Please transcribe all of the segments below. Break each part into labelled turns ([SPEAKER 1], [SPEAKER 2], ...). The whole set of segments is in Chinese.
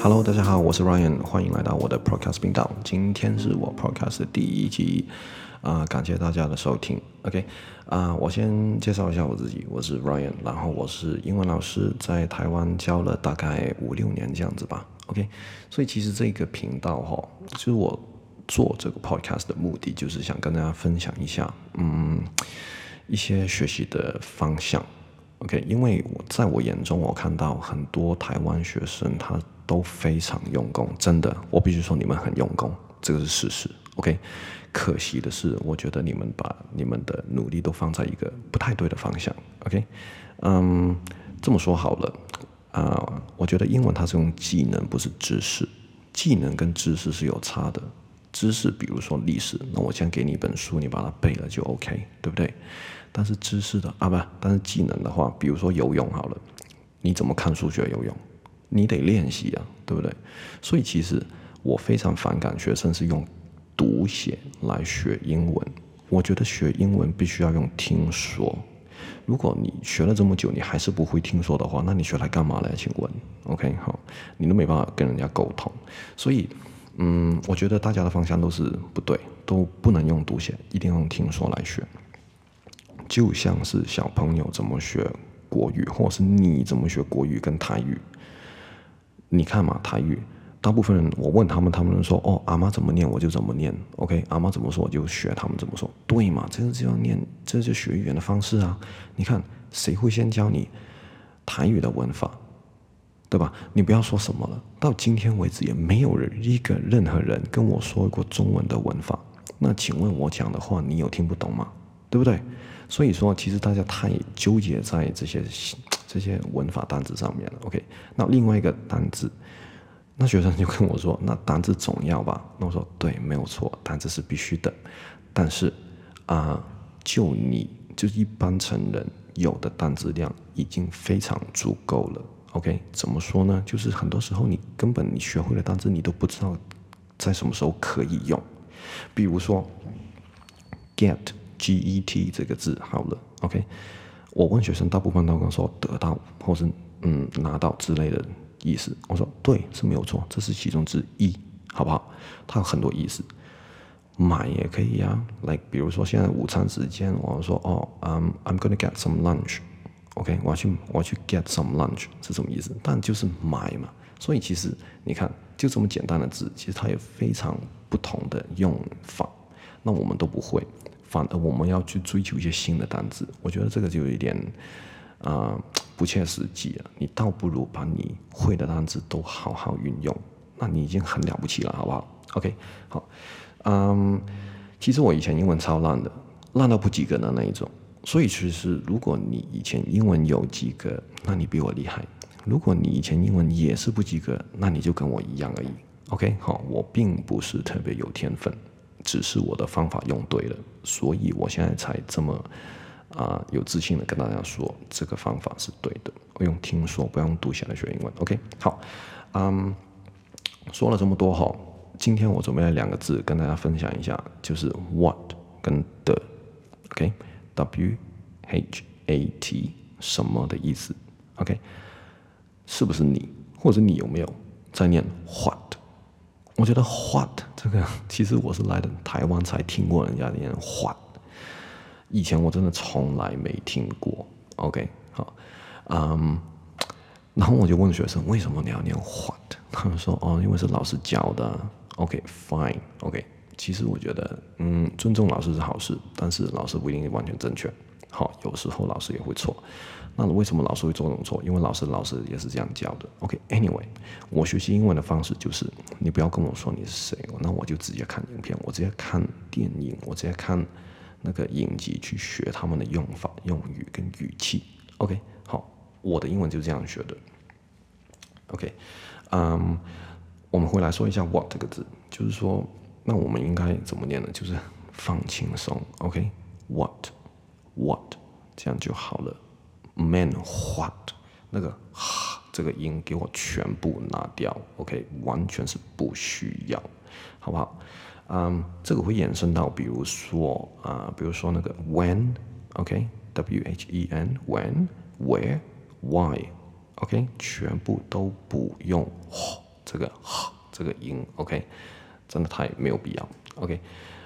[SPEAKER 1] Hello，大家好，我是 Ryan，欢迎来到我的 Podcast 频道。今天是我 Podcast 的第一集，啊、感谢大家的收听。OK，啊、我先介绍一下我自己，我是 Ryan，然后我是英文老师，在台湾教了大概五六年这样子吧。OK，所以其实这个频道哈、哦，就是我做这个 Podcast 的目的，就是想跟大家分享一下，嗯，一些学习的方向。OK，因为我在我眼中，我看到很多台湾学生他。都非常用功，真的，我必须说你们很用功，这个是事实。OK，可惜的是，我觉得你们把你们的努力都放在一个不太对的方向。OK，嗯，这么说好了，啊、我觉得英文它是用技能，不是知识。技能跟知识是有差的。知识，比如说历史，那我先给你一本书，你把它背了就 OK，对不对？但是知识的啊，不，但是技能的话，比如说游泳好了，你怎么看数学游泳？你得练习啊，对不对？所以其实我非常反感学生是用读写来学英文。我觉得学英文必须要用听说。如果你学了这么久，你还是不会听说的话，那你学来干嘛呢？请问？OK，好，你都没办法跟人家沟通。所以，嗯，我觉得大家的方向都是不对，都不能用读写，一定要用听说来学。就像是小朋友怎么学国语，或者是你怎么学国语跟台语。你看嘛，台语，大部分人我问他们，他们说哦，阿妈怎么念我就怎么念，OK，阿妈怎么说我就学他们怎么说，对嘛？这个就要念，这就学语言的方式啊。你看谁会先教你台语的文法，对吧？你不要说什么了，到今天为止也没有人一个任何人跟我说过中文的文法。那请问我讲的话你有听不懂吗？对不对？所以说，其实大家太纠结在这些这些文法单子上面了。OK，那另外一个单词，那学生就跟我说：“那单词总要吧？”那我说：“对，没有错，单词是必须的。但是啊、就你就一般成人有的单词量已经非常足够了。OK，怎么说呢？就是很多时候你根本你学会了单词，你都不知道在什么时候可以用。比如说，get。get 这个字好了，OK。我问学生，大部分都跟我说得到或是嗯拿到之类的意思。我说对，是没有错，这是其中之一，好不好？它有很多意思，买也可以啊。Like 比如说现在午餐时间，我说哦，嗯，I'm gonna get some lunch OK，我要去我要去 get some lunch 是什么意思？但就是买嘛。所以其实你看，就这么简单的字，其实它有非常不同的用法，那我们都不会。反而我们要去追求一些新的单词，我觉得这个就有一点啊、不切实际了。你倒不如把你会的单词都好好运用，那你已经很了不起了，好不好？OK，好，嗯，其实我以前英文超烂的，烂到不及格的那一种。所以其实如果你以前英文有及格，那你比我厉害；如果你以前英文也是不及格，那你就跟我一样而已。OK，好，我并不是特别有天分。只是我的方法用对了，所以我现在才这么啊、有自信的跟大家说这个方法是对的。我用听说，不用读写来学英文。OK，好，嗯，说了这么多哈，今天我准备了两个字跟大家分享一下，就是 what 跟 the。W H A T 什么的意思？OK，是不是你，或者你有没有在念 what？我觉得 what 这个，其实我是来的台湾才听过人家念 what，以前我真的从来没听过。OK，好，嗯，然后我就问学生，为什么你要念 what？他们说哦，因为是老师教的。OK，fine，OK，、其实我觉得，嗯，尊重老师是好事，但是老师不一定完全正确。好，有时候老师也会错。那为什么老师会做这种错？因为老师老师也是这样教的。OK，Anyway，、我学习英文的方式就是，你不要跟我说你是谁，那我就直接看影片，我直接看电影，我直接看那个影集去学他们的用法、用语跟语气。OK，好，我的英文就是这样学的。OK，嗯、我们回来说一下 what 这个字，就是说，那我们应该怎么念呢？就是放轻松。OK，what，what，、okay? 这样就好了。Man what 那个哈这个音给我全部拿掉，OK，完全是不需要，好不好？嗯、um，这个会衍生到，比如说啊、比如说那个 when，OK，W H E N，when，where，why，OK，全部都不用这个这个音，OK，真的太没有必要，OK，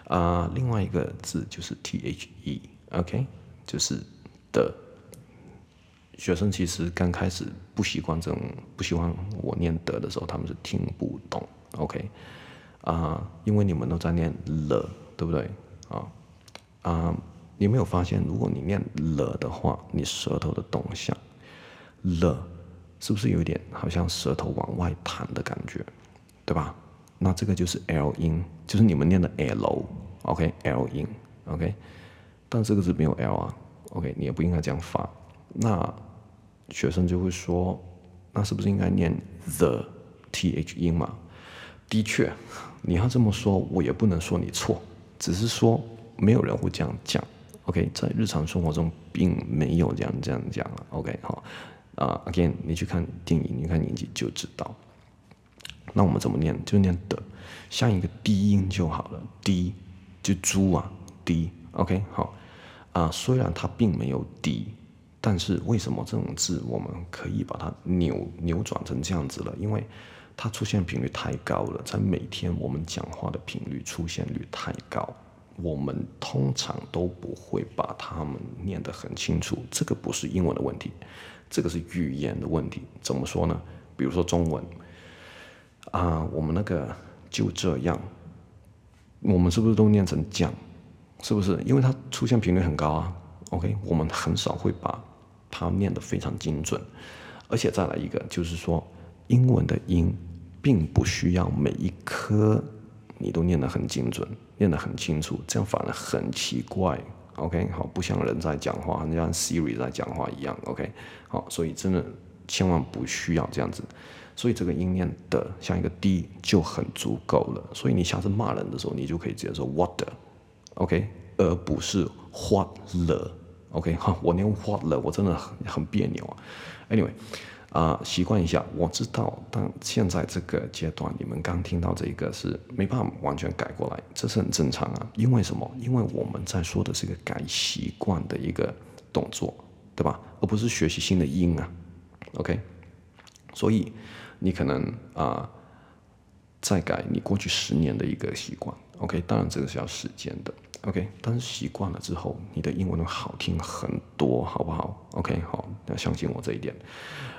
[SPEAKER 1] 啊、另外一个字就是 the，OK，就是的。学生其实刚开始不习惯这种，不喜欢我念的的时候，他们是听不懂，OK，啊、因为你们都在念了，对不对？啊，啊，你没有发现，如果你念了的话，你舌头的动向，了，是不是有一点好像舌头往外弹的感觉，对吧？那这个就是 L 音，就是你们念的 L，OK，L 音，OK，但这个字没有 L 啊，OK，你也不应该这样发，那。学生就会说：“那是不是应该念 the th 音嘛？”的确，你要这么说，我也不能说你错，只是说没有人会这样讲。OK，在日常生活中并没有这样这样讲啊。OK，好啊 again，你去看电影，你看影集就知道。那我们怎么念？就念的，像一个低音就好了。低就猪啊，低。OK，好啊，虽然它并没有低。但是为什么这种字我们可以把它扭扭转成这样子了？因为它出现频率太高了，在每天我们讲话的频率出现率太高，我们通常都不会把它们念得很清楚。这个不是英文的问题，这个是语言的问题。怎么说呢？比如说中文啊，我们那个就这样，我们是不是都念成讲？是不是？因为它出现频率很高啊。OK，我们很少会把。它念得非常精准，而且再来一个，就是说，英文的音并不需要每一颗你都念得很精准，念得很清楚，这样反而很奇怪。OK，好，不像人在讲话，像 Siri 在讲话一样。OK，好，所以真的千万不需要这样子。所以这个音念的像一个 D 就很足够了。所以你下次骂人的时候，你就可以直接说 What the，OK，而不是 What the。OK 哈，我念 what 了，我真的很很别扭啊。Anyway，啊、习惯一下。我知道，但现在这个阶段，你们刚听到这一个是没办法完全改过来，这是很正常啊。因为什么？因为我们在说的是一个改习惯的一个动作，对吧？而不是学习新的音啊。OK，所以你可能啊，再、改你过去十年的一个习惯。OK，当然这个是要时间的。OK，但是习惯了之后，你的英文会好听很多，好不好？OK，好，要相信我这一点。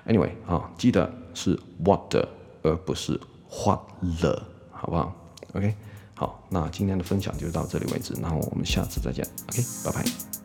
[SPEAKER 1] Anyway，啊，记得是 what 的而不是 what 了好不好？OK，好，那今天的分享就到这里为止，然后我们下次再见。OK，拜拜。